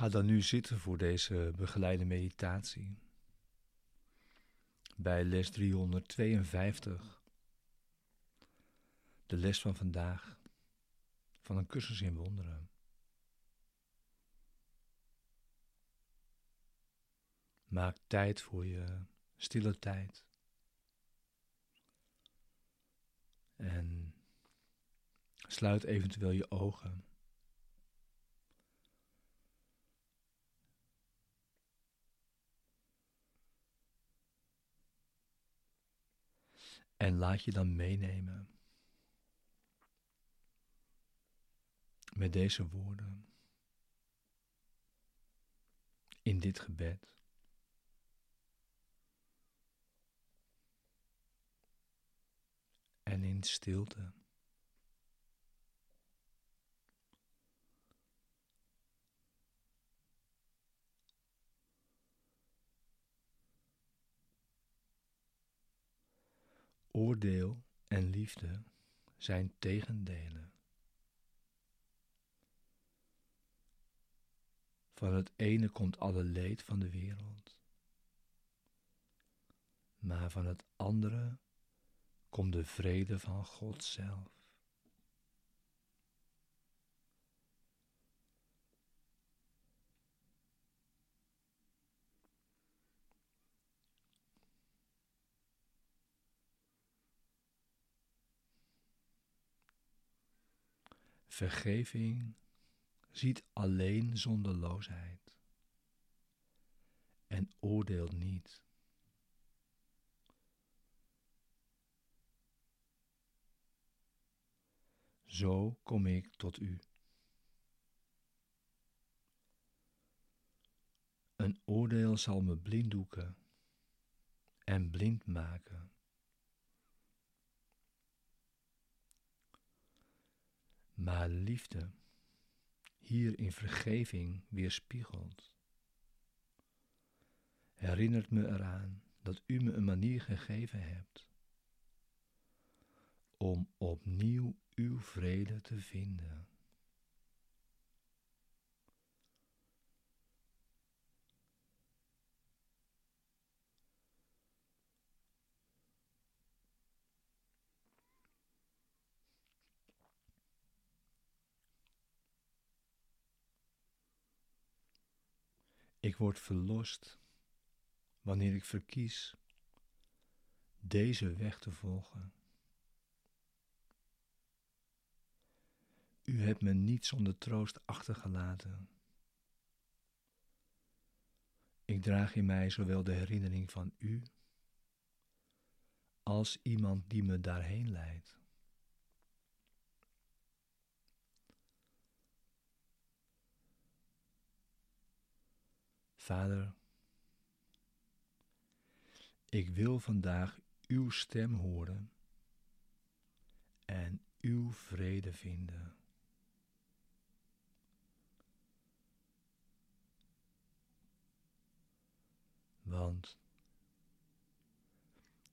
Ga dan nu zitten voor deze begeleide meditatie. Bij les 352. De les van vandaag van een cursus in wonderen. Maak tijd voor je stille tijd. En sluit eventueel je ogen. En laat je dan meenemen met deze woorden in dit gebed. En in stilte. Oordeel en liefde zijn tegendelen. Van het ene komt alle leed van de wereld, maar van het andere komt de vrede van God zelf. Vergeving ziet alleen zonderloosheid en oordeelt niet. Zo kom ik tot u. Een oordeel zal me blinddoeken en blind maken. Maar liefde hier in vergeving weerspiegelt. Herinnert me eraan dat u me een manier gegeven hebt om opnieuw uw vrede te vinden. Ik word verlost wanneer ik verkies deze weg te volgen. U hebt me niet zonder troost achtergelaten. Ik draag in mij zowel de herinnering van u als iemand die me daarheen leidt. Vader, ik wil vandaag uw stem horen en uw vrede vinden. Want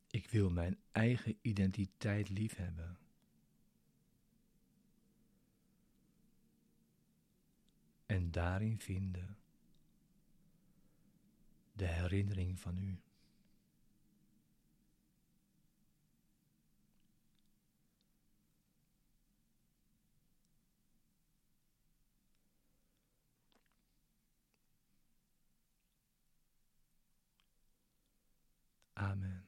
ik wil mijn eigen identiteit liefhebben. En daarin vinden de herinnering van u. Amen.